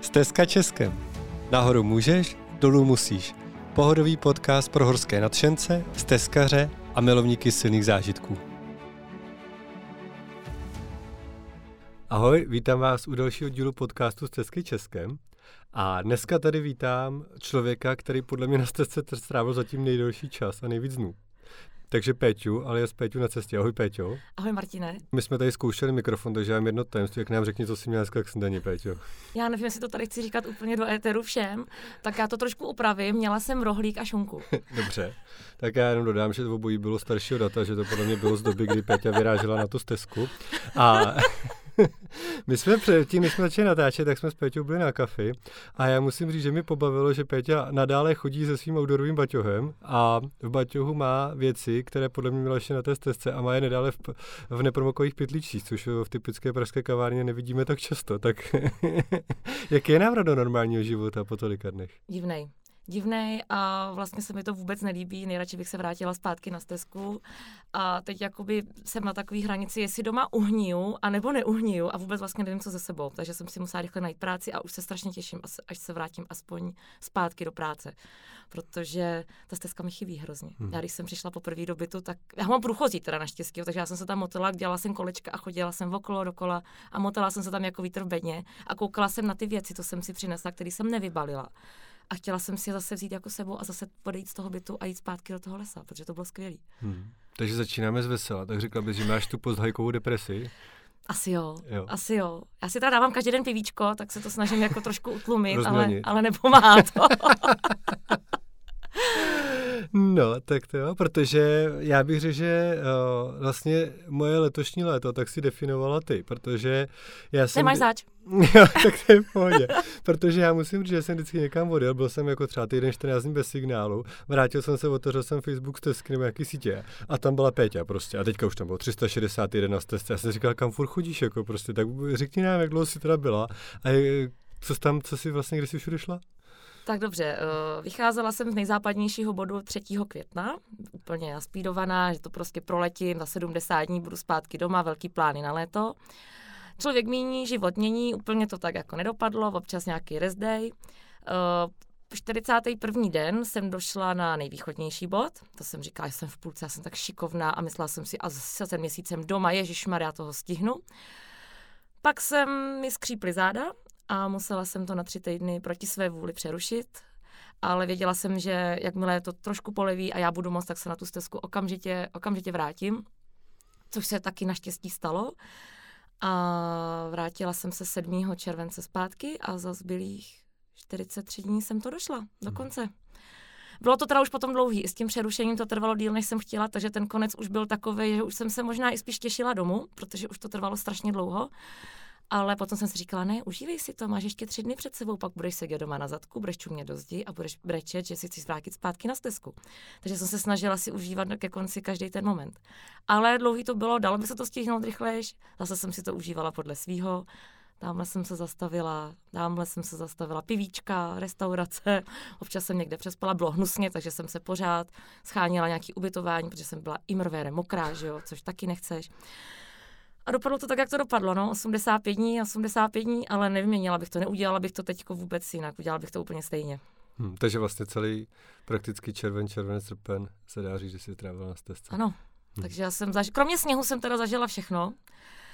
Stezka Českem. Nahoru můžeš, dolů musíš. Pohodový podcast pro horské nadšence, stezkaře a milovníky silných zážitků. Ahoj, vítám vás u dalšího dílu podcastu Stezky Českem. A dneska tady vítám člověka, který podle mě na stezce strávil zatím nejdelší čas a nejvíc dnů. Takže Péťu, ale je s Péťu na cestě. Ahoj Péťo. Ahoj Martine. My jsme tady zkoušeli mikrofon, takže já mám jedno tajemství, jak nám řekni, co jsi měl dneska k snídani, Péťo. Já nevím, jestli to tady chci říkat úplně do éteru všem, tak já to trošku upravím. Měla jsem rohlík a šunku. Dobře, tak já jenom dodám, že to obojí bylo staršího data, že to podle mě bylo z doby, kdy Péťa vyrážela na tu stezku. A my jsme předtím, než jsme začali natáčet, tak jsme s Péťou byli na kafi a já musím říct, že mi pobavilo, že Péťa nadále chodí se svým outdoorovým baťohem a v baťohu má věci, které podle mě měla ještě na té stezce a má je nadále v, v nepromokových pytlíčích, což v typické pražské kavárně nevidíme tak často. Tak jaký je návrat do normálního života po tolika dnech? Divnej divný a vlastně se mi to vůbec nelíbí. Nejradši bych se vrátila zpátky na stezku. A teď jakoby jsem na takové hranici, jestli doma uhniju a nebo neuhniju a vůbec vlastně nevím, co ze sebou. Takže jsem si musela rychle najít práci a už se strašně těším, až se vrátím aspoň zpátky do práce. Protože ta stezka mi chybí hrozně. Hmm. Já když jsem přišla poprvé do bytu, tak já mám průchozí teda naštěstí, takže já jsem se tam motala, dělala jsem kolečka a chodila jsem okolo dokola a motala jsem se tam jako vítr v bedně a koukala jsem na ty věci, co jsem si přinesla, které jsem nevybalila a chtěla jsem si je zase vzít jako sebou a zase odejít z toho bytu a jít zpátky do toho lesa, protože to bylo skvělé. Hmm. Takže začínáme z vesela, tak řekla bys, že máš tu posthajkovou depresi. Asi jo, jo, asi jo. Já si teda dávám každý den pivíčko, tak se to snažím jako trošku utlumit, ale, ale nepomáhá to. No, tak to jo, protože já bych řekl, že uh, vlastně moje letošní léto tak si definovala ty, protože já jsem... Nemáš zač. jo, tak to je v pohodě. protože já musím říct, že jsem vždycky někam odjel, byl jsem jako třeba týden 14 dní bez signálu, vrátil jsem se, otevřel jsem Facebook stezky nebo jaký sítě a tam byla Péťa prostě a teďka už tam bylo 361 na stezce. Já jsem říkal, kam furt chodíš, jako prostě, tak řekni nám, jak dlouho jsi teda byla a co tam, co jsi vlastně, kde jsi všude šla? Tak dobře, eh, vycházela jsem z nejzápadnějšího bodu 3. května, úplně naspídovaná, že to prostě proletím, za 70 dní budu zpátky doma, velký plány na léto. Člověk míní, život mění, úplně to tak jako nedopadlo, občas nějaký rest day. 41. Eh, den jsem došla na nejvýchodnější bod, to jsem říkala, že jsem v půlce, já jsem tak šikovná a myslela jsem si, a zase jsem doma, ježišmar, já toho stihnu. Pak jsem mi skříply záda a musela jsem to na tři týdny proti své vůli přerušit, ale věděla jsem, že jakmile to trošku poleví a já budu moct, tak se na tu stezku okamžitě, okamžitě vrátím, což se taky naštěstí stalo. A vrátila jsem se 7. července zpátky a za zbylých 43 dní jsem to došla do hmm. konce. Bylo to teda už potom dlouhý, i s tím přerušením to trvalo díl, než jsem chtěla, takže ten konec už byl takový, že už jsem se možná i spíš těšila domů, protože už to trvalo strašně dlouho. Ale potom jsem si říkala, ne, užívej si to, máš ještě tři dny před sebou, pak budeš sedět doma na zadku, budeš čumět do zdi a budeš brečet, že si chci vrátit zpátky na stezku. Takže jsem se snažila si užívat ke konci každý ten moment. Ale dlouhý to bylo, dalo by se to stihnout rychlejš, zase jsem si to užívala podle svýho. Tamhle jsem se zastavila, tamhle jsem se zastavila pivíčka, restaurace, občas jsem někde přespala, bylo hnusně, takže jsem se pořád schánila nějaký ubytování, protože jsem byla imrvére mokrá, že jo, což taky nechceš. A dopadlo to tak, jak to dopadlo, no, 85 dní, 85 dní, ale nevyměnila bych to, neudělala bych to teď vůbec jinak, udělala bych to úplně stejně. Hmm, takže vlastně celý prakticky červen, červen, srpen se dá říct, že si trávila na stezce. Ano, hmm. takže já jsem zažila, kromě sněhu jsem teda zažila všechno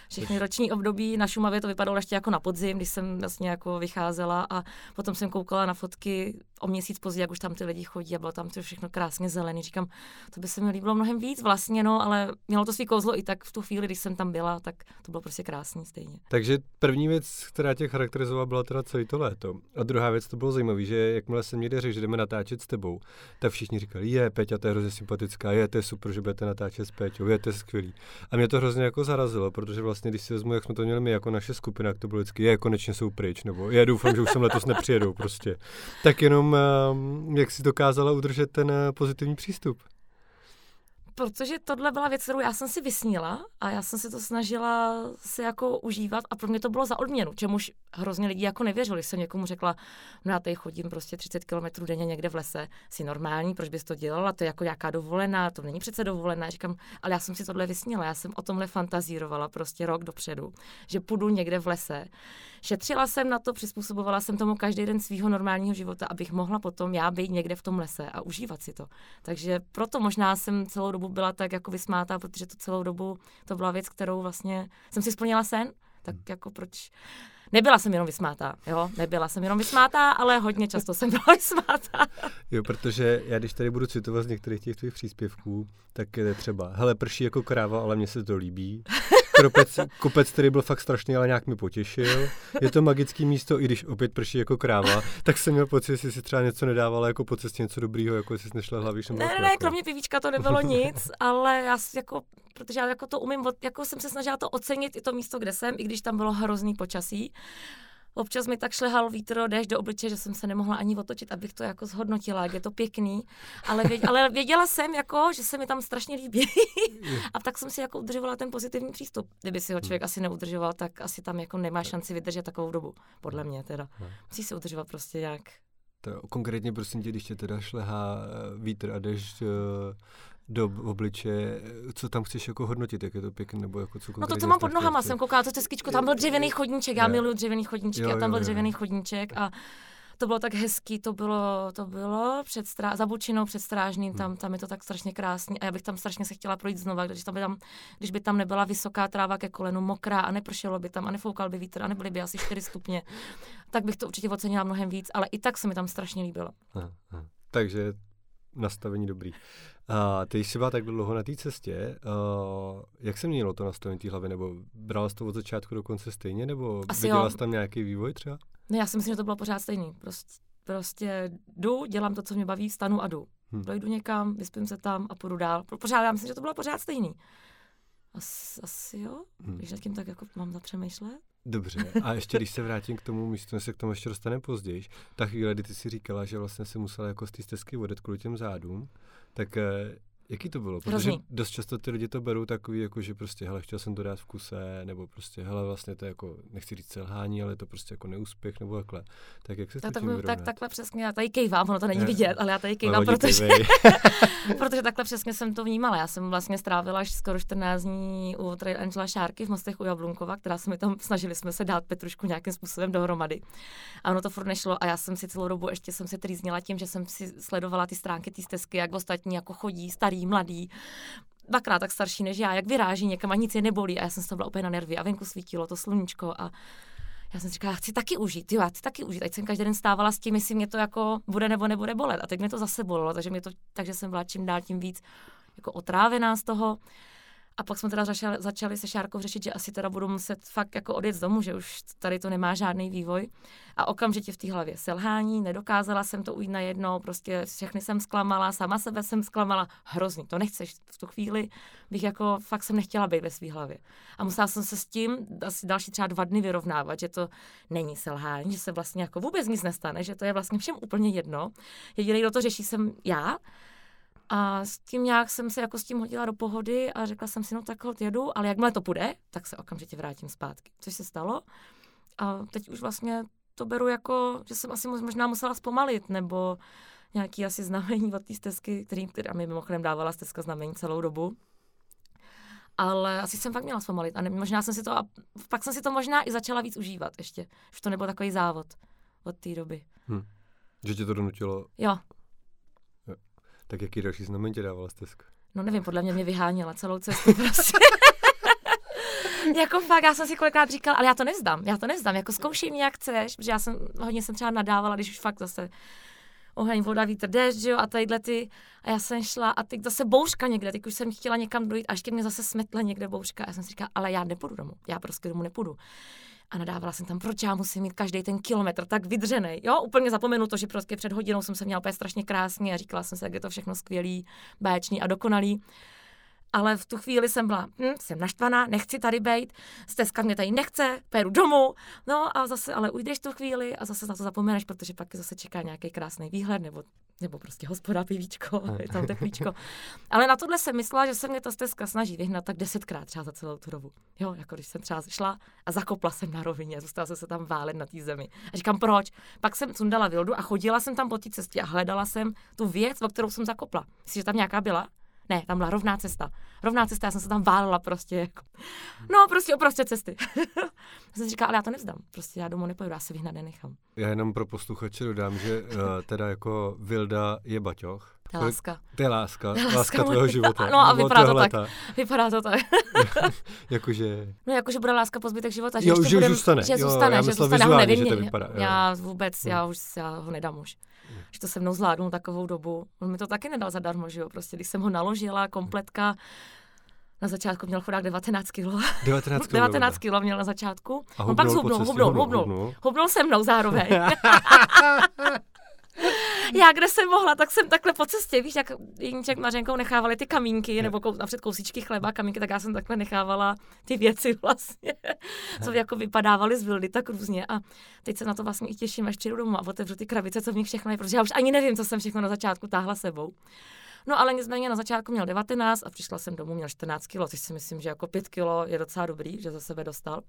všechny roční období. Na Šumavě to vypadalo ještě jako na podzim, když jsem vlastně jako vycházela a potom jsem koukala na fotky o měsíc později, jak už tam ty lidi chodí a bylo tam to všechno krásně zelený. Říkám, to by se mi líbilo mnohem víc vlastně, no, ale mělo to svý kouzlo i tak v tu chvíli, když jsem tam byla, tak to bylo prostě krásný stejně. Takže první věc, která tě charakterizovala, byla teda celý to léto. A druhá věc, to bylo zajímavé, že jakmile jsem někde řekl, že jdeme natáčet s tebou, tak všichni říkali, je, Peťa, to je hrozně sympatická, je, to je super, že budete natáčet s Peťou, je, to je skvělý. A mě to hrozně jako zarazilo, protože vlastně, když si vezmu, jak jsme to měli my jako naše skupina, jak to bylo vždycky, je, konečně jsou pryč, nebo já doufám, že už sem letos nepřijedou prostě. Tak jenom, um, jak si dokázala udržet ten uh, pozitivní přístup? Protože tohle byla věc, kterou já jsem si vysnila a já jsem si to snažila si jako užívat a pro mě to bylo za odměnu, čemuž hrozně lidí jako nevěřili. Jsem někomu řekla, no já tady chodím prostě 30 km denně někde v lese, si normální, proč bys to dělala, to je jako jaká dovolená, to není přece dovolená. Říkám, ale já jsem si tohle vysnila, já jsem o tomhle fantazírovala prostě rok dopředu, že půjdu někde v lese. Šetřila jsem na to, přizpůsobovala jsem tomu každý den svého normálního života, abych mohla potom já být někde v tom lese a užívat si to. Takže proto možná jsem celou dobu byla tak jako vysmátá, protože to celou dobu to byla věc, kterou vlastně jsem si splnila sen, tak hmm. jako proč Nebyla jsem jenom vysmátá, jo, nebyla jsem jenom vysmátá, ale hodně často jsem byla vysmátá. Jo, protože já když tady budu citovat z některých těch tvých příspěvků, tak je třeba, hele, prší jako kráva, ale mně se to líbí. Kropec, kopec, který byl fakt strašný, ale nějak mi potěšil. Je to magický místo, i když opět prší jako kráva, tak jsem měl pocit, že si třeba něco nedávala jako po cestě něco dobrýho, jako jsi nešla hlaví. Ne, ne, ne, kromě pivíčka to nebylo nic, ale já jako protože já jako to umím, jako jsem se snažila to ocenit i to místo, kde jsem, i když tam bylo hrozný počasí. Občas mi tak šlehal vítr, déšť do obliče, že jsem se nemohla ani otočit, abych to jako zhodnotila, jak je to pěkný. Ale, věd, ale věděla jsem, jako, že se mi tam strašně líbí. a tak jsem si jako udržovala ten pozitivní přístup. Kdyby si ho člověk asi neudržoval, tak asi tam jako nemá šanci vydržet takovou dobu. Podle mě teda. Musí se udržovat prostě nějak. To konkrétně prosím tě, když tě teda šlehá eh, vítr a déšť eh, do obliče, co tam chceš jako hodnotit, jak je to pěkné, nebo jako co No to, co mám pod nohama, jsem koukala to teskičku, tam byl dřevěný chodníček, já miluji dřevěný chodníčky jo, a tam byl jo, dřevěný jo. chodníček a to bylo tak hezký, to bylo, to bylo před strá, za Bučinou před Strážným, tam, hmm. tam je to tak strašně krásný a já bych tam strašně se chtěla projít znova, když, tam by tam, když by tam nebyla vysoká tráva ke kolenu, mokrá a nepršelo by tam a nefoukal by vítr a nebyly by asi 4 stupně, tak bych to určitě ocenila mnohem víc, ale i tak se mi tam strašně líbilo. Aha, aha. Takže nastavení dobrý. A ty jsi byla tak dlouho na té cestě, uh, jak se mělo to nastavení té hlavy, nebo brala jsi to od začátku do konce stejně, nebo Asi viděla jsi tam nějaký vývoj třeba? Ne, já si myslím, že to bylo pořád stejný. Prostě, prostě jdu, dělám to, co mě baví, stanu a jdu. Hmm. Dojdu někam, vyspím se tam a půjdu dál. Pořád, já myslím, že to bylo pořád stejný. As, asi jo, hmm. když nad tím tak jako mám zapřemýšlet. Dobře, a ještě když se vrátím k tomu místu, se k tomu ještě dostaneme později, ta chvíle, kdy ty si říkala, že vlastně se musela jako z té stezky vodet kvůli těm zádům, tak eh, Jaký to bylo? Protože Hrozný. dost často ty lidi to berou takový, jako že prostě, hele, chtěl jsem to dát v kuse, nebo prostě, hele, vlastně to je jako, nechci říct selhání, ale je to prostě jako neúspěch, nebo takhle. Tak jak se tak, tak, tak, takhle přesně, já tady kejvám, ono to není vidět, ale já tady kejvám, protože, protože takhle přesně jsem to vnímala. Já jsem vlastně strávila až skoro 14 dní u Trail Angela Šárky v Mostech u Jablunkova, která se mi tam, snažili jsme se dát Petrušku nějakým způsobem dohromady. A ono to furt nešlo a já jsem si celou dobu ještě jsem si trýznila tím, že jsem si sledovala ty stránky, ty stezky, jak ostatní jako chodí, starý starý, mladý, dvakrát tak starší než já, jak vyráží někam a nic je nebolí. A já jsem toho byla úplně na nervy a venku svítilo to sluníčko a já jsem si říkala, já chci taky užít, jo, já chci taky užít. Ať jsem každý den stávala s tím, jestli mě to jako bude nebo nebude bolet. A teď mě to zase bolelo, takže, mě to, takže jsem byla čím dál tím víc jako otrávená z toho. A pak jsme teda začali, začali se Šárkou řešit, že asi teda budu muset fakt jako odjet z domu, že už tady to nemá žádný vývoj. A okamžitě v té hlavě selhání, nedokázala jsem to ujít najednou, prostě všechny jsem zklamala, sama sebe jsem zklamala, hrozný, to nechceš. V tu chvíli bych jako fakt jsem nechtěla být ve své hlavě. A musela jsem se s tím asi další třeba dva dny vyrovnávat, že to není selhání, že se vlastně jako vůbec nic nestane, že to je vlastně všem úplně jedno. Jediný, kdo to řeší, jsem já a s tím nějak jsem se jako s tím hodila do pohody a řekla jsem si, no tak jedu, ale jakmile to půjde, tak se okamžitě vrátím zpátky. Což se stalo. A teď už vlastně to beru jako, že jsem asi možná musela zpomalit, nebo nějaký asi znamení od té stezky, který, která mi mimochodem dávala stezka znamení celou dobu. Ale asi jsem fakt měla zpomalit. A ne, možná jsem si to, a pak jsem si to možná i začala víc užívat ještě. Že to nebyl takový závod od té doby. Hm. Že tě to donutilo? Jo, tak jaký další znamení tě dávala stezka? No nevím, podle mě mě vyháněla celou cestu prostě. jako fakt, já jsem si kolikrát říkal, ale já to nevzdám, já to nevzdám, jako zkoušej mě, jak chceš, protože já jsem hodně jsem třeba nadávala, když už fakt zase oheň, voda, vítr, déšť, jo, a tadyhle ty, a já jsem šla a teď zase bouřka někde, teď už jsem chtěla někam dojít, až ke mě zase smetla někde bouřka a já jsem si říkala, ale já nepůjdu domů, já prostě domů nepůjdu a nadávala jsem tam, proč já musím mít každý ten kilometr tak vydřený. Jo, úplně zapomenu to, že prostě před hodinou jsem se měla úplně strašně krásně a říkala jsem si, jak je to všechno skvělý, báječný a dokonalý. Ale v tu chvíli jsem byla, hm, jsem naštvaná, nechci tady být, stezka mě tady nechce, peru domů. No a zase ale ujdeš tu chvíli a zase na to zapomeneš, protože pak zase čeká nějaký krásný výhled nebo nebo prostě hospoda, pivíčko, je tam teplíčko. Ale na tohle jsem myslela, že se mě ta stezka snaží vyhnat tak desetkrát třeba za celou tu dobu. Jo, jako když jsem třeba šla a zakopla jsem na rovině, zůstala jsem se tam válet na té zemi. A říkám, proč? Pak jsem sundala vildu a chodila jsem tam po té cestě a hledala jsem tu věc, o kterou jsem zakopla. Myslíš, že tam nějaká byla? Ne, tam byla rovná cesta. Rovná cesta, já jsem se tam válela prostě. Jako. No, prostě uprostřed cesty. já jsem si říkala, ale já to nevzdám. Prostě já domů nepojedu, já se vyhnat nenechám. Já jenom pro posluchače dodám, že uh, teda jako Vilda je baťoch. To je láska. To je láska, to je láska, láska tvého života. No a vypadá to tak. Vypadá to tak. jakože... No jakože bude láska po zbytek života. Že jo, že budem, zůstane. Že zůstane, jo, že zůstane, ho nevím. Že to vypadá, já vůbec, já už já ho nedám už že to se mnou zvládnu takovou dobu. On mi to taky nedal zadarmo, že jo, prostě když jsem ho naložila, kompletka, na začátku měl chudák 19 kg. 19 kg. 19 kg měl na začátku. A on pak zhubnul, hubnul, hubnul, hubnul se mnou zároveň. Já, kde jsem mohla, tak jsem takhle po cestě, víš, jak Jiníček Mařenkou nechávali ty kamínky, nebo kou, napřed kousíčky chleba, kamínky, tak já jsem takhle nechávala ty věci vlastně, co jako vypadávaly z vildy tak různě. A teď se na to vlastně i těším, až přijdu domů a otevřu ty krabice, co v nich všechno je, protože já už ani nevím, co jsem všechno na začátku táhla sebou. No ale nicméně na začátku měl 19 a přišla jsem domů, měl 14 kg, což si myslím, že jako 5 kg je docela dobrý, že za sebe dostal.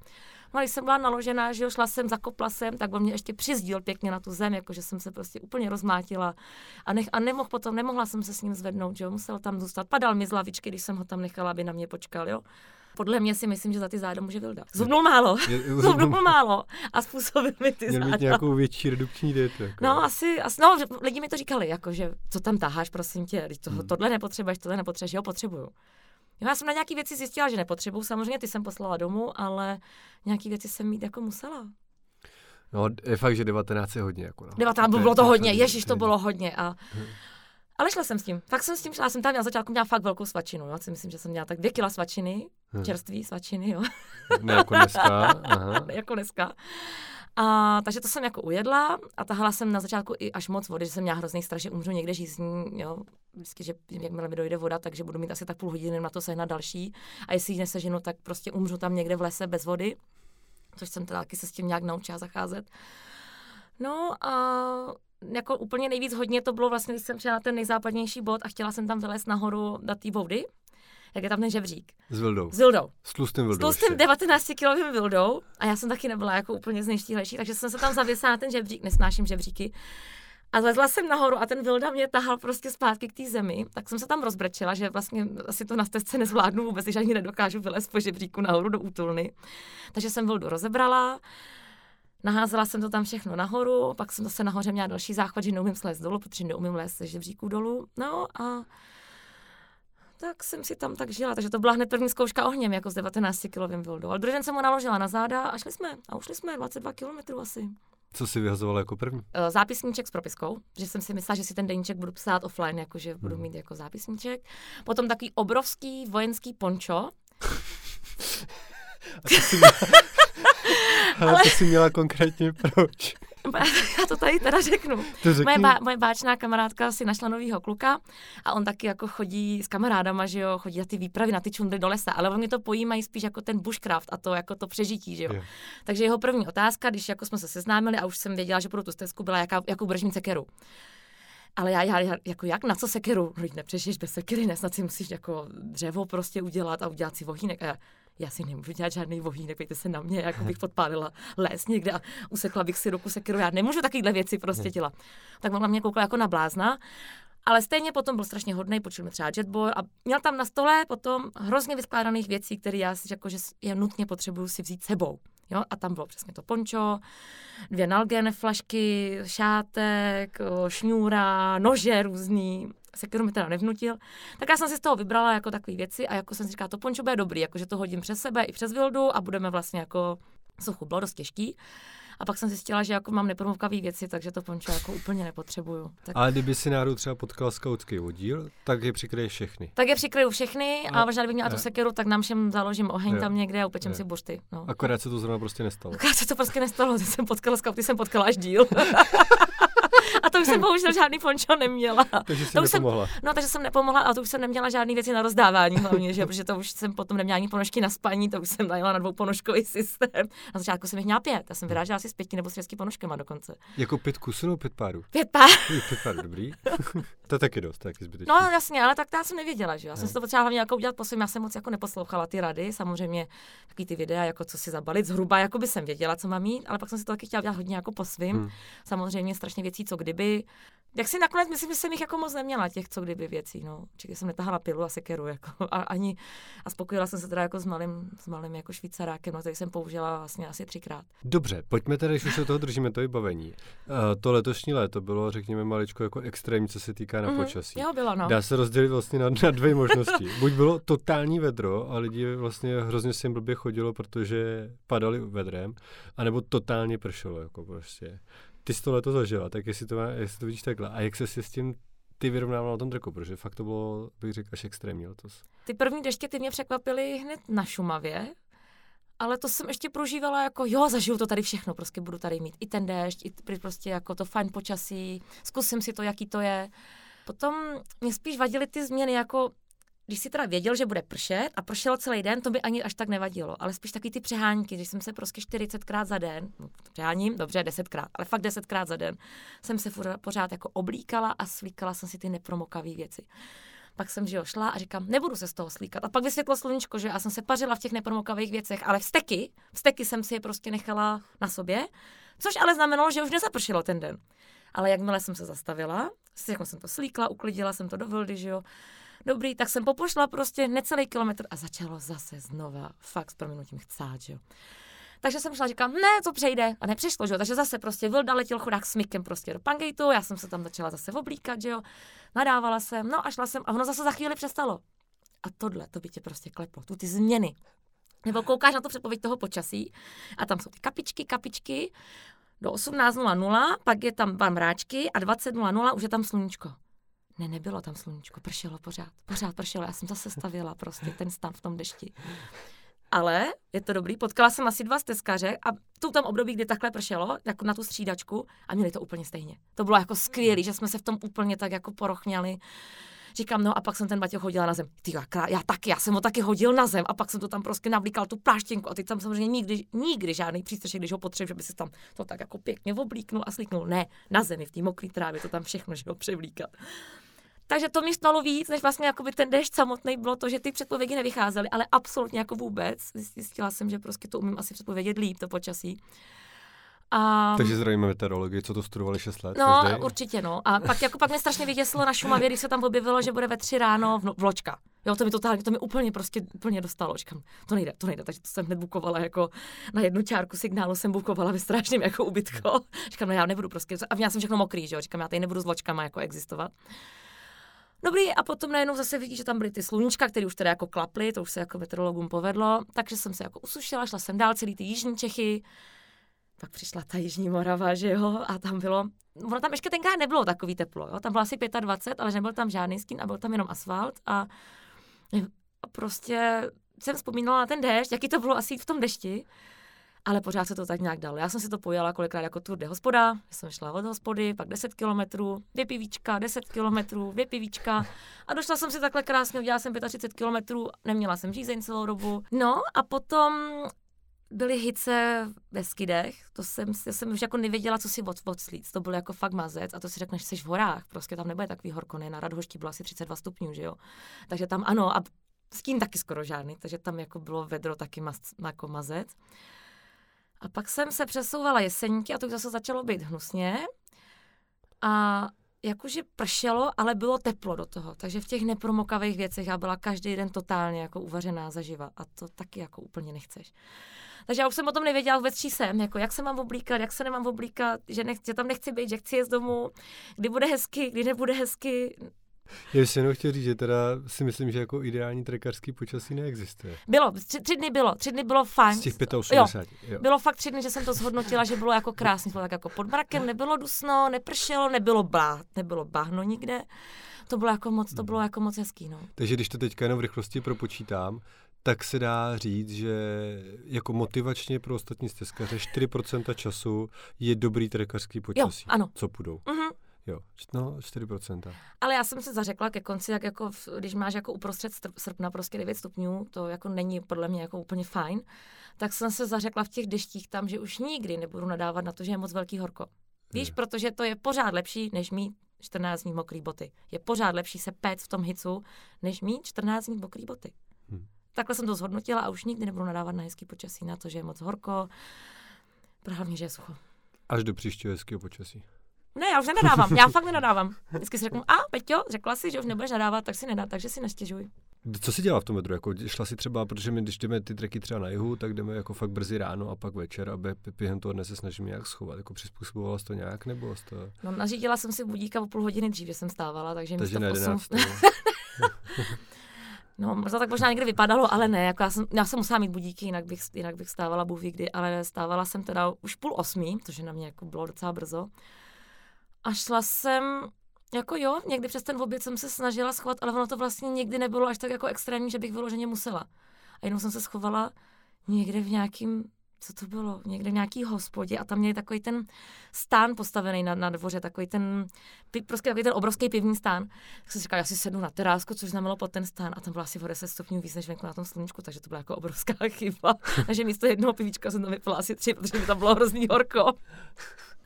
No a když jsem byla naložená, že jo, šla jsem, zakopla jsem, tak on mě ještě přizdíl pěkně na tu zem, jakože jsem se prostě úplně rozmátila a, nech, a nemohl potom, nemohla jsem se s ním zvednout, že jo, musel tam zůstat. Padal mi z lavičky, když jsem ho tam nechala, aby na mě počkal, jo podle mě si myslím, že za ty záda může Vilda. Zubnul málo. Zubnul málo a způsobil mi ty Měl záda. mít nějakou větší redukční dietu. Jako. No asi, asi, no lidi mi to říkali, jako, že co tam taháš, prosím tě, to, hmm. tohle nepotřebuješ, tohle nepotřebuješ, jo, potřebuju. Já jsem na nějaké věci zjistila, že nepotřebuju, samozřejmě ty jsem poslala domů, ale nějaké věci jsem mít jako musela. No, je fakt, že 19 je hodně. Jako, no. 19 bylo to hodně, ježiš, to bylo hodně. A, hmm. Ale šla jsem s tím. Fakt jsem s tím šla. Já jsem tam na začátku měla fakt velkou svačinu. Já si myslím, že jsem měla tak dvě kila svačiny. Hmm. Čerství svačiny, jo. Ne jako dneska. Aha. ne jako dneska. A, takže to jsem jako ujedla a tahala jsem na začátku i až moc vody, že jsem měla hrozný strach, že umřu někde žízní, jo. Vždycky, že jakmile mi dojde voda, takže budu mít asi tak půl hodiny na to sehnat další. A jestli ji neseženu, tak prostě umřu tam někde v lese bez vody. Což jsem teda taky se s tím nějak naučila zacházet. No a jako úplně nejvíc hodně to bylo vlastně, když jsem na ten nejzápadnější bod a chtěla jsem tam vylézt nahoru do té boudy, jak je tam ten žebřík. S Vildou. S Vildou. S tlustým Vildou. S tlustým 19 kilovým Vildou. A já jsem taky nebyla jako úplně z nejštíhlejší, takže jsem se tam zavěsila na ten žebřík, nesnáším žebříky. A zlezla jsem nahoru a ten Vilda mě tahal prostě zpátky k té zemi, tak jsem se tam rozbrečela, že vlastně asi to na stezce nezvládnu vůbec, že ani nedokážu vylézt po žebříku nahoru do útulny. Takže jsem Vildu rozebrala, Naházela jsem to tam všechno nahoru, pak jsem zase nahoře měla další záchvat, že neumím slézt dolů, protože neumím lézt ze žebříku dolů. No a tak jsem si tam tak žila. Takže to byla hned první zkouška ohněm, jako s 19 kilovým vildou. Ale druhý den jsem mu naložila na záda a šli jsme. A ušli jsme 22 kilometrů asi. Co si vyhazovala jako první? Eh, zápisníček s propiskou, že jsem si myslela, že si ten deníček budu psát offline, jakože budu hmm. mít jako zápisníček. Potom takový obrovský vojenský pončo. A to si měla, ale to si měla konkrétně proč? Já to tady teda řeknu. To moje, bá, moje báčná kamarádka si našla novýho kluka a on taky jako chodí s kamarádama, že jo, chodí na ty výpravy, na ty čundry do lesa, ale oni to pojímají spíš jako ten bushcraft a to jako to přežití, že jo. Yeah. Takže jeho první otázka, když jako jsme se seznámili a už jsem věděla, že budu tu stezku, byla, jaká, jakou budeš mít sekeru. Ale já, já, jako jak, na co sekeru? No, nepřežiješ bez sekery, nesnad si musíš jako dřevo prostě udělat a udělat si vohýnek. A já, já si nemůžu dělat žádný vohýnek, pejte se na mě, jako bych podpálila les někde a usekla bych si ruku sekeru, já nemůžu takovýhle věci prostě dělat. Tak on na mě koukal jako na blázna, ale stejně potom byl strašně hodný, počul mi třeba jetboard a měl tam na stole potom hrozně vyskládaných věcí, které já si řekl, že je nutně potřebuju si vzít sebou. Jo? A tam bylo přesně to pončo, dvě nalgen flašky, šátek, šňůra, nože různý, se kterou mi teda nevnutil. Tak já jsem si z toho vybrala jako takové věci a jako jsem si říkala, to pončo bude dobrý, jako že to hodím přes sebe i přes vildu a budeme vlastně jako suchu, bylo dost těžký. A pak jsem zjistila, že jako mám nepromluvkavý věci, takže to pončo jako úplně nepotřebuju. Tak... Ale kdyby si náhodou třeba potkal skautský oddíl, tak je přikryješ všechny. Tak je přikryju všechny a, a možná kdybych měla tu sekeru, tak nám všem založím oheň je. tam někde a upečem je. si bušty. No. Akorát se to zrovna prostě nestalo. Akorát se to prostě nestalo, že jsem potkala skauty, jsem potkala až díl. to už jsem bohužel žádný pončo neměla. Takže to už jsem, nepomohla. no, takže jsem nepomohla a to už jsem neměla žádný věci na rozdávání hlavně, že? protože to už jsem potom neměla ani ponožky na spaní, to už jsem najela na dvouponožkový systém. Na začátku jsem jich měla pět, já jsem vyrážela asi s pěti nebo s šesti ponožkama dokonce. Jako pět kusů nebo pět párů? Pět pár. Pět párů, dobrý. to je taky dost, taky zbytečný. No jasně, ale tak já jsem nevěděla, že? Já jsem si to potřebovala hlavně jako udělat po svým, já jsem moc jako neposlouchala ty rady, samozřejmě takový ty videa, jako co si zabalit, zhruba jako by jsem věděla, co mám mít, ale pak jsem si to taky chtěla dělat hodně jako po svým. Hmm. Samozřejmě strašně věcí, co kdyby. Jak si nakonec myslím, že jsem jich jako moc neměla, těch co kdyby věcí, no. Určitě jsem netahala pilu a sekeru, jako, a ani, a spokojila jsem se teda jako s malým, s malým jako švýcarákem, no, který jsem použila vlastně asi třikrát. Dobře, pojďme tedy, když už se toho držíme, to vybavení. Uh, to letošní léto bylo, řekněme, maličko jako extrémní, co se týká na mm-hmm. počasí. Jo, bylo, no. Dá se rozdělit vlastně na, na dvě možnosti. Buď bylo totální vedro a lidi vlastně hrozně si jim blbě chodilo, protože padali vedrem, anebo totálně pršelo, jako prostě ty jsi to leto zažila, tak jestli to, má, jestli to vidíš takhle. A jak se si s tím ty vyrovnávala na tom trku, protože fakt to bylo, bych řekl, až extrémní letos. Ty první deště ty mě překvapily hned na Šumavě, ale to jsem ještě prožívala jako, jo, zažiju to tady všechno, prostě budu tady mít i ten déšť, i prostě jako to fajn počasí, zkusím si to, jaký to je. Potom mě spíš vadily ty změny, jako když si teda věděl, že bude pršet a pršelo celý den, to by ani až tak nevadilo, ale spíš taky ty přehánky, když jsem se prostě 40krát za den, no, přeháním, dobře, 10krát, ale fakt 10krát za den, jsem se pořád jako oblíkala a slíkala jsem si ty nepromokavé věci. Pak jsem že jo, šla a říkám, nebudu se z toho slíkat. A pak vysvětlo sluníčko, že já jsem se pařila v těch nepromokavých věcech, ale vsteky, vsteky jsem si je prostě nechala na sobě, což ale znamenalo, že už nezapršilo ten den. Ale jakmile jsem se zastavila, jako jsem to slíkla, uklidila jsem to do vldy, že jo, Dobrý, tak jsem popošla prostě necelý kilometr a začalo zase znova, fakt s proměnutím chcát, že jo. Takže jsem šla, říkám, ne, to přejde. A nepřišlo, že jo. Takže zase prostě Vilda letěl chudák smykem prostě do Pangejtu, já jsem se tam začala zase oblíkat, že jo. Nadávala jsem, no a šla jsem a ono zase za chvíli přestalo. A tohle, to by tě prostě kleplo, tu ty změny. Nebo koukáš na to předpověď toho počasí a tam jsou ty kapičky, kapičky, do 18.00, pak je tam dva mráčky a 20.00 už je tam sluníčko. Ne, nebylo tam sluníčko, pršelo pořád, pořád pršelo, já jsem zase stavila prostě ten stan v tom dešti. Ale je to dobrý, potkala jsem asi dva stezkaře a tu tam období, kdy takhle pršelo, jako na tu střídačku a měli to úplně stejně. To bylo jako skvělé, že jsme se v tom úplně tak jako porochňali. Říkám, no a pak jsem ten baťoch hodila na zem. Ty, já taky, já jsem ho taky hodil na zem a pak jsem to tam prostě navlíkal tu pláštěnku a teď tam samozřejmě nikdy, nikdy žádný přístřešek, když ho potřebuji, že by se tam to tak jako pěkně oblíknul a slíknul. Ne, na zemi, v té mokré trávě, to tam všechno, že ho převlíkat. Takže to mě stalo víc, než vlastně jakoby ten déšť samotný bylo to, že ty předpovědi nevycházely, ale absolutně jako vůbec. Zjistila jsem, že prostě to umím asi předpovědět líp, to počasí. A... Takže zdravíme meteorologii, co to studovali 6 let? No, každý? určitě, no. A pak, jako pak mě strašně vyděsilo na Šumavě, když se tam objevilo, že bude ve tři ráno v vločka. Jo, to mi totálně, to mi úplně prostě úplně dostalo. Říkám, to nejde, to nejde. Takže to jsem hned bukovala jako na jednu čárku signálu jsem bukovala ve strašném jako ubytko. Říkám, no já nebudu prostě, a měla jsem všechno mokrý, že jo. Říkám, já tady nebudu s vločkama jako existovat. Dobrý, a potom najednou zase vidí, že tam byly ty sluníčka, které už teda jako klaply, to už se jako meteorologům povedlo, takže jsem se jako usušila, šla jsem dál celý ty jižní Čechy, pak přišla ta Jižní Morava, že jo, a tam bylo, ono tam ještě tenkrát nebylo takový teplo, jo, tam bylo asi 25, ale nebyl tam žádný stín a byl tam jenom asfalt a, a prostě jsem vzpomínala na ten déšť, jaký to bylo asi v tom dešti, ale pořád se to tak nějak dalo. Já jsem si to pojela kolikrát jako tour de hospoda, jsem šla od hospody, pak 10 kilometrů, dvě pivíčka, 10 kilometrů, dvě pivíčka a došla jsem si takhle krásně, udělala jsem 35 kilometrů, neměla jsem řízení celou dobu. No a potom byly hice ve skidech, to jsem, já jsem už jako nevěděla, co si od, odslít. To byl jako fakt mazec a to si řekneš, jsi v horách, prostě tam nebude takový horko, ne, na Radhošti bylo asi 32 stupňů, že jo. Takže tam ano, a stín taky skoro žádný, takže tam jako bylo vedro taky maz, jako mazec. A pak jsem se přesouvala jeseníky a to už zase začalo být hnusně. A jakože pršelo, ale bylo teplo do toho. Takže v těch nepromokavých věcech já byla každý den totálně jako uvařená zaživa. A to taky jako úplně nechceš. Takže já už jsem o tom nevěděla vůbec, čí jsem, jako jak se mám oblíkat, jak se nemám oblíkat, že, nech, že tam nechci být, že chci jet domů, kdy bude hezky, kdy nebude hezky. Já bych jenom chtěl říct, že teda si myslím, že jako ideální trekarský počasí neexistuje. Bylo, tři, tři dny bylo, tři dny bylo fajn. Z těch 85. Jo, jo. Bylo fakt tři dny, že jsem to zhodnotila, že bylo jako krásně, bylo tak jako pod mrakem, nebylo dusno, nepršelo, nebylo bá, nebylo bahno nikde. To bylo jako moc, to bylo jako moc hezký, no. Takže když to teďka jenom v rychlosti propočítám, tak se dá říct, že jako motivačně pro ostatní stezkaře 4% času je dobrý trekařský počasí. Jo, ano. Co půjdou. Uh-huh. Jo, no 4%. Ale já jsem se zařekla ke konci, jak jako, v- když máš jako uprostřed srpna prostě 9 stupňů, to jako není podle mě jako úplně fajn, tak jsem se zařekla v těch deštích tam, že už nikdy nebudu nadávat na to, že je moc velký horko. Víš, Jo. protože to je pořád lepší, než mít 14 dní mokrý boty. Je pořád lepší se pét v tom hicu, než mít 14 dní mokrý boty. Hm. Takhle jsem to zhodnotila a už nikdy nebudu nadávat na hezký počasí, na to, že je moc horko, hlavně, že je sucho. Až do příštího hezkého počasí. Ne, já už nenadávám, já fakt nenadávám. Vždycky si řeknu, a Peťo, řekla si, že už nebudeš nadávat, tak si nedá, takže si nestěžuj. Co jsi dělala v tom metru? Jako, šla si třeba, protože my, když jdeme ty treky třeba na jihu, tak jdeme jako fakt brzy ráno a pak večer, aby během toho dne se snažíme nějak schovat. Jako přizpůsobovala jsi to nějak, nebo jsi to... No, nařídila jsem si budíka o půl hodiny dřív, že jsem stávala, takže, Takže v 8, 11. No, možná tak možná někdy vypadalo, ale ne, jako já jsem, já jsem musela mít budíky, jinak bych, jinak bych stávala bůh ví kdy, ale stávala jsem teda už půl osmí, což na mě jako bylo docela brzo. A šla jsem, jako jo, někdy přes ten oběd jsem se snažila schovat, ale ono to vlastně nikdy nebylo až tak jako extrémní, že bych vyloženě musela. A jenom jsem se schovala někde v nějakým, co to bylo, někde v nějaký hospodě a tam měli takový ten stán postavený na, na dvoře, takový ten, prostě takový ten obrovský pivní stán. Tak jsem si říkala, já si sednu na terásku, což znamenalo pod ten stán a tam bylo asi o 10 stupňů víc než venku na tom sluníčku, takže to byla jako obrovská chyba. takže místo jednoho pivíčka jsem tam vypila asi tři, protože mi tam bylo hrozný horko.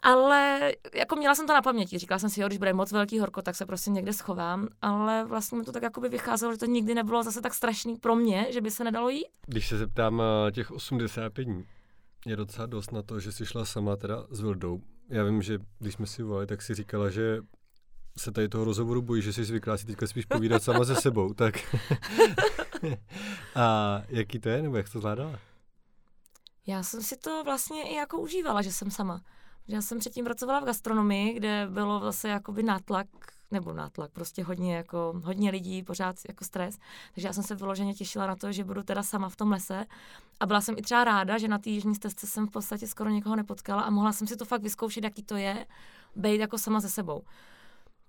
Ale jako měla jsem to na paměti, říkala jsem si, jo, když bude moc velký horko, tak se prostě někde schovám, ale vlastně mi to tak jako by vycházelo, že to nikdy nebylo zase tak strašný pro mě, že by se nedalo jít. Když se zeptám eh, těch 85 dní, je docela dost na to, že jsi šla sama teda s Vildou. Já vím, že když jsme si volali, tak si říkala, že se tady toho rozhovoru bojí, že jsi zvyklá si teďka spíš povídat sama se sebou, tak a jaký to je, nebo jak to zvládala? Já jsem si to vlastně i jako užívala, že jsem sama. Já jsem předtím pracovala v gastronomii, kde bylo zase jakoby nátlak, nebo nátlak, prostě hodně, jako, hodně lidí, pořád jako stres. Takže já jsem se vyloženě těšila na to, že budu teda sama v tom lese. A byla jsem i třeba ráda, že na té jižní stezce jsem v podstatě skoro někoho nepotkala a mohla jsem si to fakt vyzkoušet, jaký to je, být jako sama se sebou.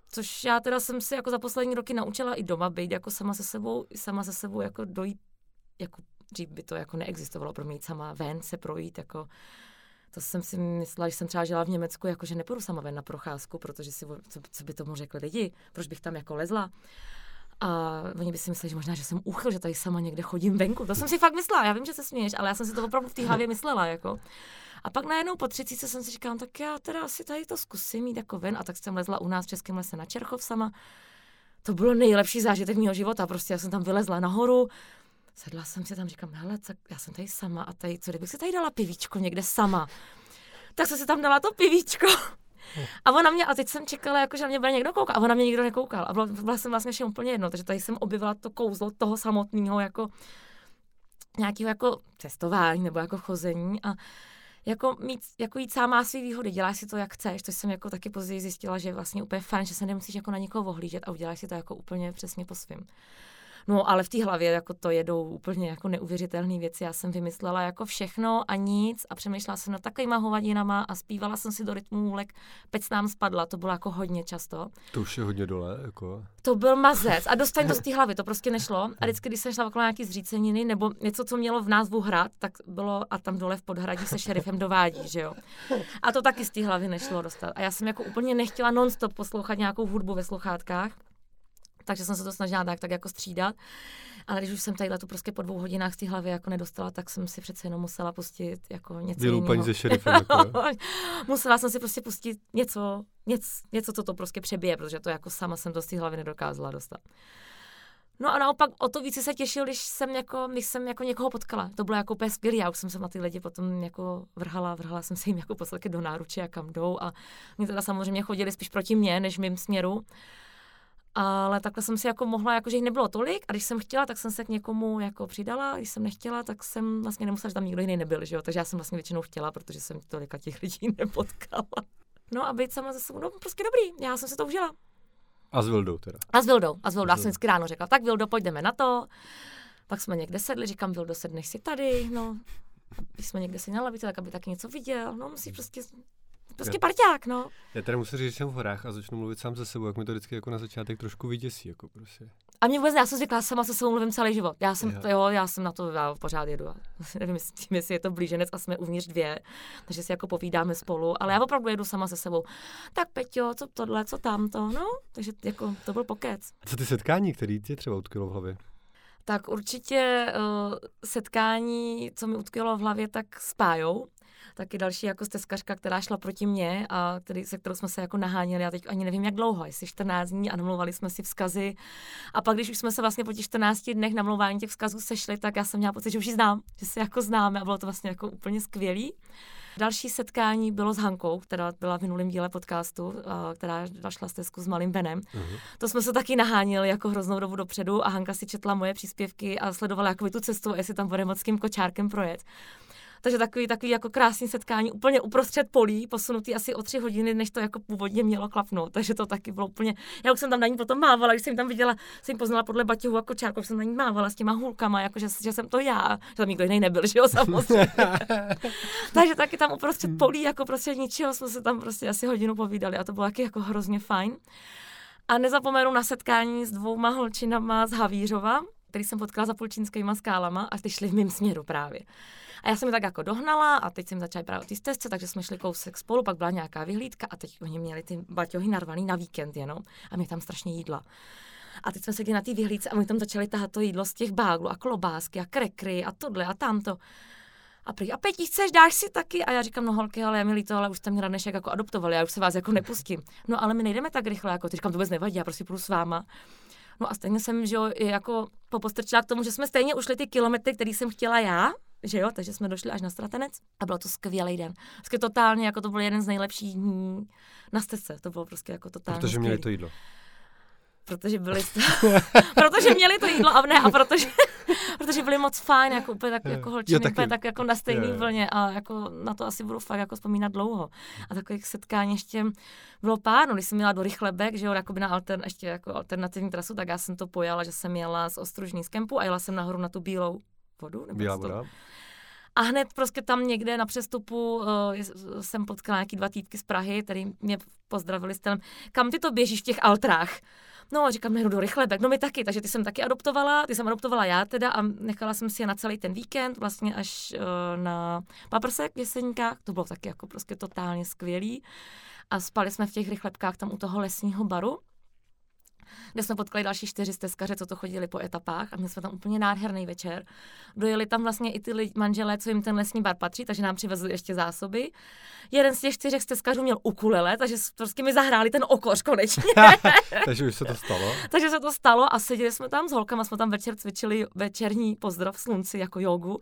Což já teda jsem si jako za poslední roky naučila i doma být jako sama se sebou, sama se sebou jako dojít, jako dřív by to jako neexistovalo pro mě jít sama ven, se projít, jako to jsem si myslela, že jsem třeba žila v Německu, jako že nepůjdu sama ven na procházku, protože si, co, co by tomu řekli lidi, proč bych tam jako lezla. A oni by si mysleli, že možná, že jsem úchyl, že tady sama někde chodím venku. To jsem si fakt myslela, já vím, že se směješ, ale já jsem si to opravdu v té hlavě myslela. Jako. A pak najednou po třicíce jsem si říkala, tak já teda asi tady to zkusím jít jako ven. A tak jsem lezla u nás v Českém lese na Čerchov sama. To bylo nejlepší zážitek mého života. Prostě já jsem tam vylezla nahoru, sedla jsem si tam, říkám, hele, tak já jsem tady sama a tady, co kdybych si tady dala pivíčko někde sama. Tak jsem si tam dala to pivíčko. A ona mě, a teď jsem čekala, jako, že na mě bude někdo koukat, a ona mě nikdo nekoukal. A byla, byla jsem vlastně všem úplně jedno, takže tady jsem objevila to kouzlo toho samotného, jako nějakého jako cestování nebo jako chození a jako, mít, jako jít sám má svý výhody, děláš si to, jak chceš, to jsem jako taky později zjistila, že je vlastně úplně fajn, že se nemusíš jako na někoho ohlížet a uděláš si to jako úplně přesně po svým. No, ale v té hlavě jako to jedou úplně jako neuvěřitelné věci. Já jsem vymyslela jako všechno a nic a přemýšlela jsem nad takovýma hovadinama a zpívala jsem si do rytmu lek, pec nám spadla, to bylo jako hodně často. To už je hodně dole, jako. To byl mazec a dostat to z té hlavy, to prostě nešlo. A vždycky, když jsem šla okolo nějaký zříceniny nebo něco, co mělo v názvu hrad, tak bylo a tam dole v podhradí se šerifem dovádí, že jo. A to taky z té hlavy nešlo dostat. A já jsem jako úplně nechtěla nonstop poslouchat nějakou hudbu ve sluchátkách, takže jsem se to snažila tak, tak jako střídat. Ale když už jsem tadyhle tu prostě po dvou hodinách z té hlavy jako nedostala, tak jsem si přece jenom musela pustit jako něco Vyloupaní jiného. se šerifem, jako. musela jsem si prostě pustit něco, něco, něco, co to prostě přebije, protože to jako sama jsem to z té hlavy nedokázala dostat. No a naopak o to více se těšil, když jsem jako, když jsem jako někoho potkala. To bylo jako úplně skvělý. Já už jsem se na ty lidi potom jako vrhala, vrhala jsem se jim jako podstatě do náruče a kam jdou a oni teda samozřejmě chodili spíš proti mně, než mým směru. Ale takhle jsem si jako mohla, jako že jich nebylo tolik a když jsem chtěla, tak jsem se k někomu jako přidala, když jsem nechtěla, tak jsem vlastně nemusela, že tam nikdo jiný nebyl, že jo? takže já jsem vlastně většinou chtěla, protože jsem tolika těch lidí nepotkala. No a být sama ze sebou, no prostě dobrý, já jsem se to užila. A s Vildou teda. A s Vildou, a s Vildou, já jsem vždycky ráno řekla, tak Vildo, pojďme na to. Pak jsme někde sedli, říkám, Vildo, sedneš si tady, no. Když jsme někde si na lavici, tak aby taky něco viděl, no musíš prostě, prostě parťák, no. Já tady musím říct, že jsem v horách a začnu mluvit sám ze sebou, jak mi to vždycky jako na začátek trošku vyděsí, jako prostě. A mě vůbec, já jsem zvyklá sama se sebou mluvím celý život. Já jsem, Jo. jo. já jsem na to, já pořád jedu. Já nevím, jestli, tím, jestli je to blíženec a jsme uvnitř dvě, takže si jako povídáme spolu, ale já opravdu jedu sama se sebou. Tak Peťo, co tohle, co tamto, no, takže jako to byl pokec. A co ty setkání, který tě třeba utkvělo v hlavě? Tak určitě uh, setkání, co mi utkvělo v hlavě, tak s Pájou. Taky další jako stezkařka, která šla proti mně a který, se kterou jsme se jako naháněli, já teď ani nevím, jak dlouho, jestli 14 dní a namlouvali jsme si vzkazy. A pak, když už jsme se vlastně po těch 14 dnech namlouvání těch vzkazů sešli, tak já jsem měla pocit, že už ji znám, že se jako známe a bylo to vlastně jako úplně skvělý. Další setkání bylo s Hankou, která byla v minulém díle podcastu, a která šla stezku s malým Benem. Mhm. To jsme se taky nahánili jako hroznou dobu dopředu a Hanka si četla moje příspěvky a sledovala jakoby tu cestu, jestli tam bude moc s tím kočárkem projet. Takže takový, takový jako krásný setkání úplně uprostřed polí, posunutý asi o tři hodiny, než to jako původně mělo klapnout. Takže to taky bylo úplně. Já už jsem tam na ní potom mávala, když jsem tam viděla, jsem poznala podle baťohu a kočárku, už jsem na ní mávala s těma hůlkama, jako že, že jsem to já, že tam nikdo jiný nebyl, že jo, samozřejmě. Takže taky tam uprostřed polí, jako prostě ničeho jsme se tam prostě asi hodinu povídali a to bylo taky jako hrozně fajn. A nezapomenu na setkání s dvouma holčinama z Havířova, který jsem potkala za pulčínskýma skálama a ty šli v mém směru právě. A já jsem je tak jako dohnala a teď jsem začala právě té stezce, takže jsme šli kousek spolu, pak byla nějaká vyhlídka a teď oni měli ty baťohy narvaný na víkend jenom a mě tam strašně jídla. A teď jsme seděli na té vyhlídce a oni tam začali tahat to jídlo z těch báglů a klobásky a krekry a tohle a tamto. A prý, a Peti, chceš, dáš si taky? A já říkám, no holky, ale já mi líto, ale už jste mě dnešek jako adoptovali, já už se vás jako nepustím. No ale my nejdeme tak rychle, jako ty říkám, to vůbec nevadí, já prostě půjdu s váma. No a stejně jsem, že jo, jako popostrčila k tomu, že jsme stejně ušli ty kilometry, který jsem chtěla já, že jo, takže jsme došli až na Stratenec a bylo to skvělý den. Prostě totálně, jako to byl jeden z nejlepších dní na stezce, to bylo prostě jako totálně Protože měli skvělý. to jídlo. Protože byli, protože měli to jídlo a ne, a protože, protože byli moc fajn, jako úplně tak, jako holčiny, taky. úplně tak jako na stejný Jo, jo. vlně a jako na to asi budu fakt jako vzpomínat dlouho. A takových setkání ještě bylo pár, no, když jsem měla do Rychlebek, že jo, jakoby na altern, ještě jako alternativní trasu, tak já jsem to pojala, že jsem jela z Ostružní z kempu a jela jsem nahoru na tu bílou vodu. Nebo Bílá voda. a hned prostě tam někde na přestupu uh, jsem potkala nějaký dva týpky z Prahy, který mě pozdravili s tím, kam ty to běžíš v těch altrách? No, a říkám, nejdu do rychlebek, no my taky, takže ty jsem taky adoptovala, ty jsem adoptovala já teda a nechala jsem si je na celý ten víkend, vlastně až uh, na paprsek v Jeseníkách, to bylo taky jako prostě totálně skvělý. A spali jsme v těch rychlebkách tam u toho lesního baru, kde jsme potkali další čtyři stezkaře, co to chodili po etapách a měli jsme tam úplně nádherný večer. Dojeli tam vlastně i ty lidi, manželé, co jim ten lesní bar patří, takže nám přivezli ještě zásoby. Jeden z těch čtyřech stezkařů měl ukulele, takže s- prostě mi zahráli ten okoř konečně. Takže už se to stalo. takže se to stalo a seděli jsme tam s holkama, jsme tam večer cvičili večerní pozdrav slunci jako jogu.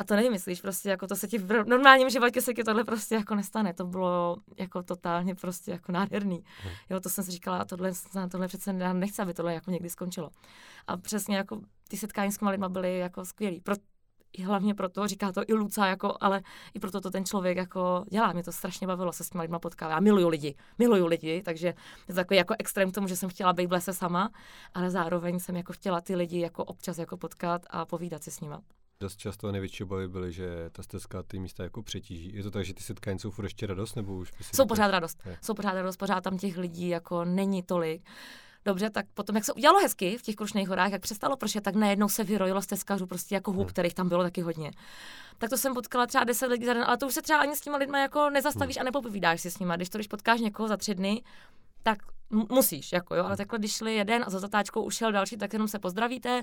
A to nevymyslíš, prostě jako to se ti v normálním životě se ti tohle prostě jako nestane. To bylo jako totálně prostě jako nádherný. Jo, to jsem si říkala, a tohle, tohle přece já nechci, aby tohle jako někdy skončilo. A přesně jako ty setkání s těma lidma byly jako skvělý. Pro, i hlavně proto, říká to i Luca, jako, ale i proto to ten člověk jako dělá. Mě to strašně bavilo se s těma lidma potkávat. Já miluju lidi, miluju lidi, takže je to takový jako extrém k tomu, že jsem chtěla být v lese sama, ale zároveň jsem jako chtěla ty lidi jako občas jako potkat a povídat si s nima. Dost často největší obavy byly, že ta stezka ty místa jako přetíží. Je to tak, že ty setkání jsou furt ještě radost, nebo už Jsou pořád radost. Je. Jsou pořád radost, pořád tam těch lidí jako není tolik. Dobře, tak potom, jak se udělalo hezky v těch Krušných horách, jak přestalo pršet, tak najednou se vyrojilo stezkařů prostě jako hůb, Hmm. kterých tam bylo taky hodně. Tak to jsem potkala třeba 10 lidí za den, ale to už se třeba ani s těma lidma jako nezastavíš a nepopovídáš si s nima. Když to, když potkáš někoho za tři dny, tak musíš, jako jo, ale takhle, když šli jeden a za zatáčkou ušel další, tak jenom se pozdravíte,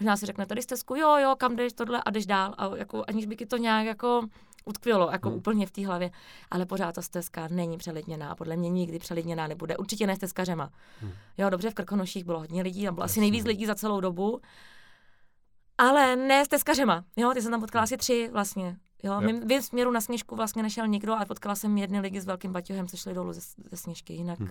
možná si řekne tady stezku, jo, jo, kam jdeš, tohle a jdeš dál, a jako, aniž by ti to nějak jako utkvělo, jako Hmm. úplně v té hlavě, ale pořád ta stezka není přelidněná, podle mě nikdy přelidněná nebude, určitě ne stezkařema. Hmm. Jo, dobře, v Krkonoších bylo hodně lidí, tam bylo asi Jasně. nejvíc lidí za celou dobu, ale ne s teskařema, jo, ty jsem tam potkala asi tři vlastně. Jo, Jo. mým, směru na sněžku vlastně nešel nikdo, ale potkala jsem jedny lidi s velkým baťohem, co šli dolů ze, ze sněžky, jinak, Hm.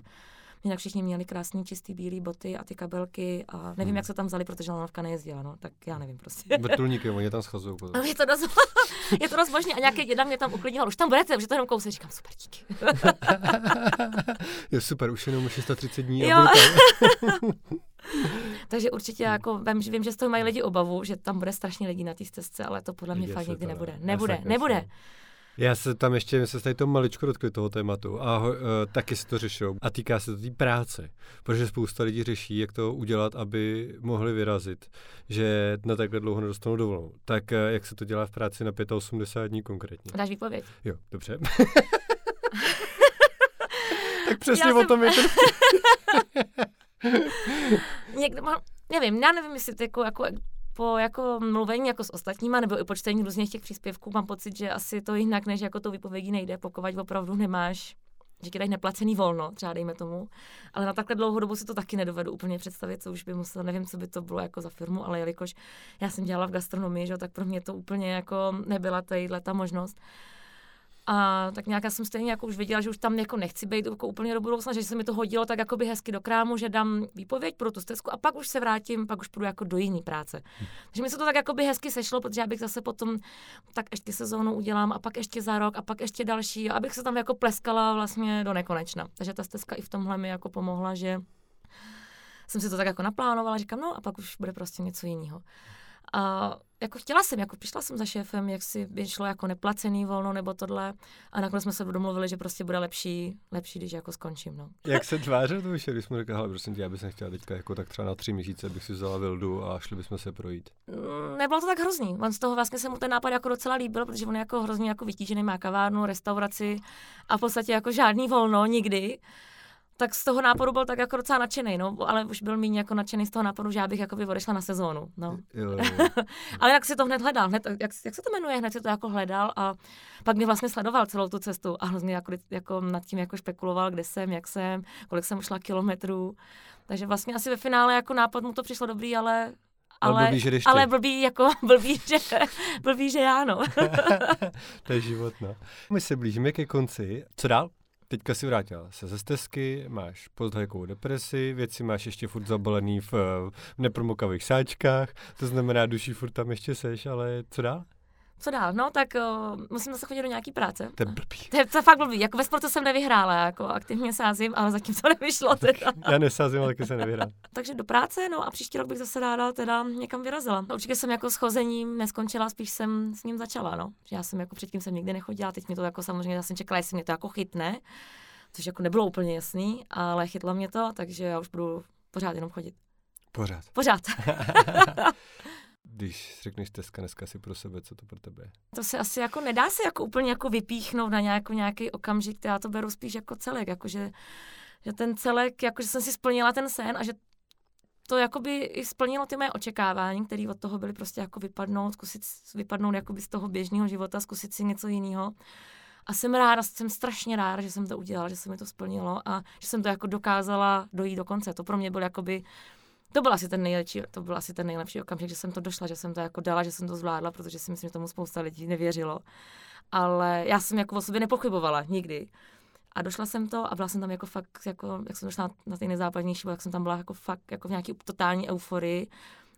jinak všichni měli krásný čistý bílý boty a ty kabelky a nevím, Hm. jak se tam vzali, protože lanovka nejezdila, no, tak já nevím prostě. Vrtulníky, oni tam schazují. Je to dost, je to dost možný a nějaký jedna mě tam uklidnil, už tam budete, už je to jenom kousek, říkám, super, díky. je super, už jenom 630 dní Jo. Takže určitě Hm. jako vím, že vím, že z toho mají lidi obavu, že tam bude strašně lidí na té stezce, ale to podle mě Děje fakt nikdy to, nebude. ne. Nebude, Já nebude. Já se tam ještě, my se tady to maličko dotkli toho tématu a uh, taky se to řešilo. A týká se to té práce, protože spousta lidí řeší, jak to udělat, aby mohli vyrazit, že na takhle dlouho nedostanou dovolenou. Tak uh, jak se to dělá v práci na 85 dní konkrétně? Dáš výpověď? Jo, dobře. tak přesně o tom je ten... Nevím, já nevím, jestli to jako, jako po jako mluvení jako s ostatníma nebo i po čtení různých těch příspěvků mám pocit, že asi to jinak než jako to vypovědí nejde, pokud opravdu nemáš že ti dají neplacený volno, třeba dejme tomu, ale na takhle dlouhou dobu si to taky nedovedu úplně představit, co už by musel, nevím, co by to bylo jako za firmu, ale jelikož já jsem dělala v gastronomii, že, tak pro mě to úplně jako nebyla tadyhle ta možnost. A tak nějak já jsem stejně jako už viděla, že už tam jako nechci být jako úplně do budoucna, že se mi to hodilo tak jako by hezky do krámu, že dám výpověď pro tu stezku a pak už se vrátím, pak už půjdu jako do jiné práce. Hmm. Takže mi se to tak jako by hezky sešlo, protože já bych zase potom tak ještě sezónu udělám a pak ještě za rok a pak ještě další, abych se tam jako pleskala vlastně do nekonečna. Takže ta stezka i v tomhle mi jako pomohla, že jsem si to tak jako naplánovala, říkám, no a pak už bude prostě něco jiného. A jako chtěla jsem, jako přišla jsem za šéfem, jak si vyšlo jako neplacený volno nebo tohle a nakonec jsme se domluvili, že prostě bude lepší, lepší, když jako skončím, no. Jak se tvářil to už, když jsme řekli, hele, prosím tě, já bych chtěla teďka jako tak třeba na tři měsíce, bych si vzala Vildu a šli bychom se projít. Mm, nebylo to tak hrozný, on z toho vlastně se mu ten nápad jako docela líbil, protože on je jako hrozně jako vytížený, má kavárnu, restauraci a v podstatě jako žádný volno nikdy tak z toho náporu byl tak jako docela nadšený, no, ale už byl méně jako nadšený z toho náporu, že já bych jako by odešla na sezónu, no. Jo, jo. ale jak si to hned hledal, hned, jak, jak, se to jmenuje, hned si to jako hledal a pak mě vlastně sledoval celou tu cestu a hrozně jako, jako nad tím jako špekuloval, kde jsem, jak jsem, kolik jsem šla kilometrů. Takže vlastně asi ve finále jako nápad mu to přišlo dobrý, ale ale, ale blbý, že ale blbý, jako, blbý, že, blbý, že já, no. to je život, no. My se blížíme ke konci. Co dál? Teďka si vrátila se ze stezky, máš posthajakovou depresi, věci máš ještě furt zabalený v, v nepromokavých sáčkách, to znamená, duší furt tam ještě seš, ale co dál? Co dál? No, tak uh, musím zase chodit do nějaký práce. To je blbý. To je, to je fakt blbý. Jako ve sportu jsem nevyhrála, jako aktivně sázím, ale zatím to nevyšlo teda. Já nesázím, ale taky jsem nevyhrál. Takže do práce, no a příští rok bych zase ráda teda někam vyrazila. Určitě jsem jako s chozením neskončila, spíš jsem s ním začala, no. Já jsem jako předtím jsem nikdy nechodila, teď mi to jako samozřejmě, já jsem čekala, jestli mě to jako chytne, což jako nebylo úplně jasný, ale chytlo mě to, takže já už budu pořád jenom chodit. Pořád. Pořád. když řekneš teska dneska si pro sebe, co to pro tebe je? To se asi jako nedá se jako úplně jako vypíchnout na nějakou, nějaký okamžik, já to beru spíš jako celek, jako že, že ten celek, jako že jsem si splnila ten sen a že to jakoby i splnilo ty moje očekávání, které od toho byly prostě jako vypadnout, zkusit vypadnout jakoby z toho běžného života, zkusit si něco jiného. A jsem ráda, jsem strašně ráda, že jsem to udělala, že se mi to splnilo a že jsem to jako dokázala dojít do konce. To pro mě byl jakoby to byl asi ten nejlepší, to byl asi ten nejlepší okamžik, že jsem to došla, že jsem to jako dala, že jsem to zvládla, protože si myslím, že tomu spousta lidí nevěřilo. Ale já jsem jako o sobě nepochybovala nikdy. A došla jsem to a byla jsem tam jako fakt, jako, jak jsem došla na, na ty nejzápadnější, jak jsem tam byla jako fakt jako v nějaký totální euforii.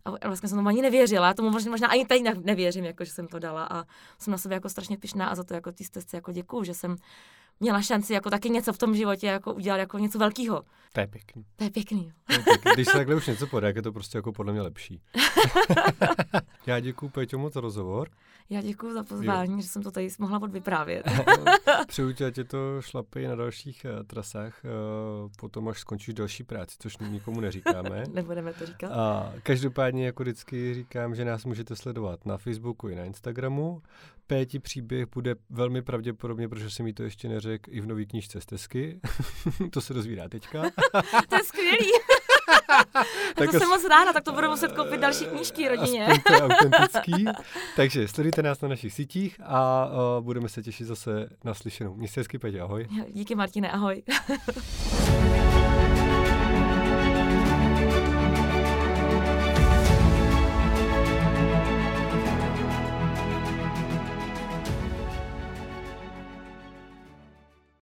A vlastně jsem tomu ani nevěřila, tomu možná, možná ani teď nevěřím, jako, že jsem to dala a jsem na sebe jako strašně pišná a za to jako ty stezce jako děkuju, že jsem měla šanci jako taky něco v tom životě jako udělat jako něco velkého. To je pěkný. To je pěkný. Je pěkný. Když se takhle už něco podá, je to prostě jako podle mě lepší. Já děkuji Peťo moc za rozhovor. Já děkuji za pozvání, jo. že jsem to tady mohla odvyprávět. Přeju ať je to šlapy na dalších uh, trasách, uh, potom až skončíš další práci, což nikomu neříkáme. Nebudeme to říkat. A každopádně, jako vždycky říkám, že nás můžete sledovat na Facebooku i na Instagramu. Péti příběh bude velmi pravděpodobně, protože jsem mi to ještě neřekl, i v nový knížce Stezky. to se dozvídá teďka. to je skvělý. tak to jsem moc ráda, tak to budu muset koupit další knížky rodině. to je autentický. Takže sledujte nás na našich sítích a uh, budeme se těšit zase na slyšenou. Mějte hezky, Petě, ahoj. Díky, Martine, ahoj.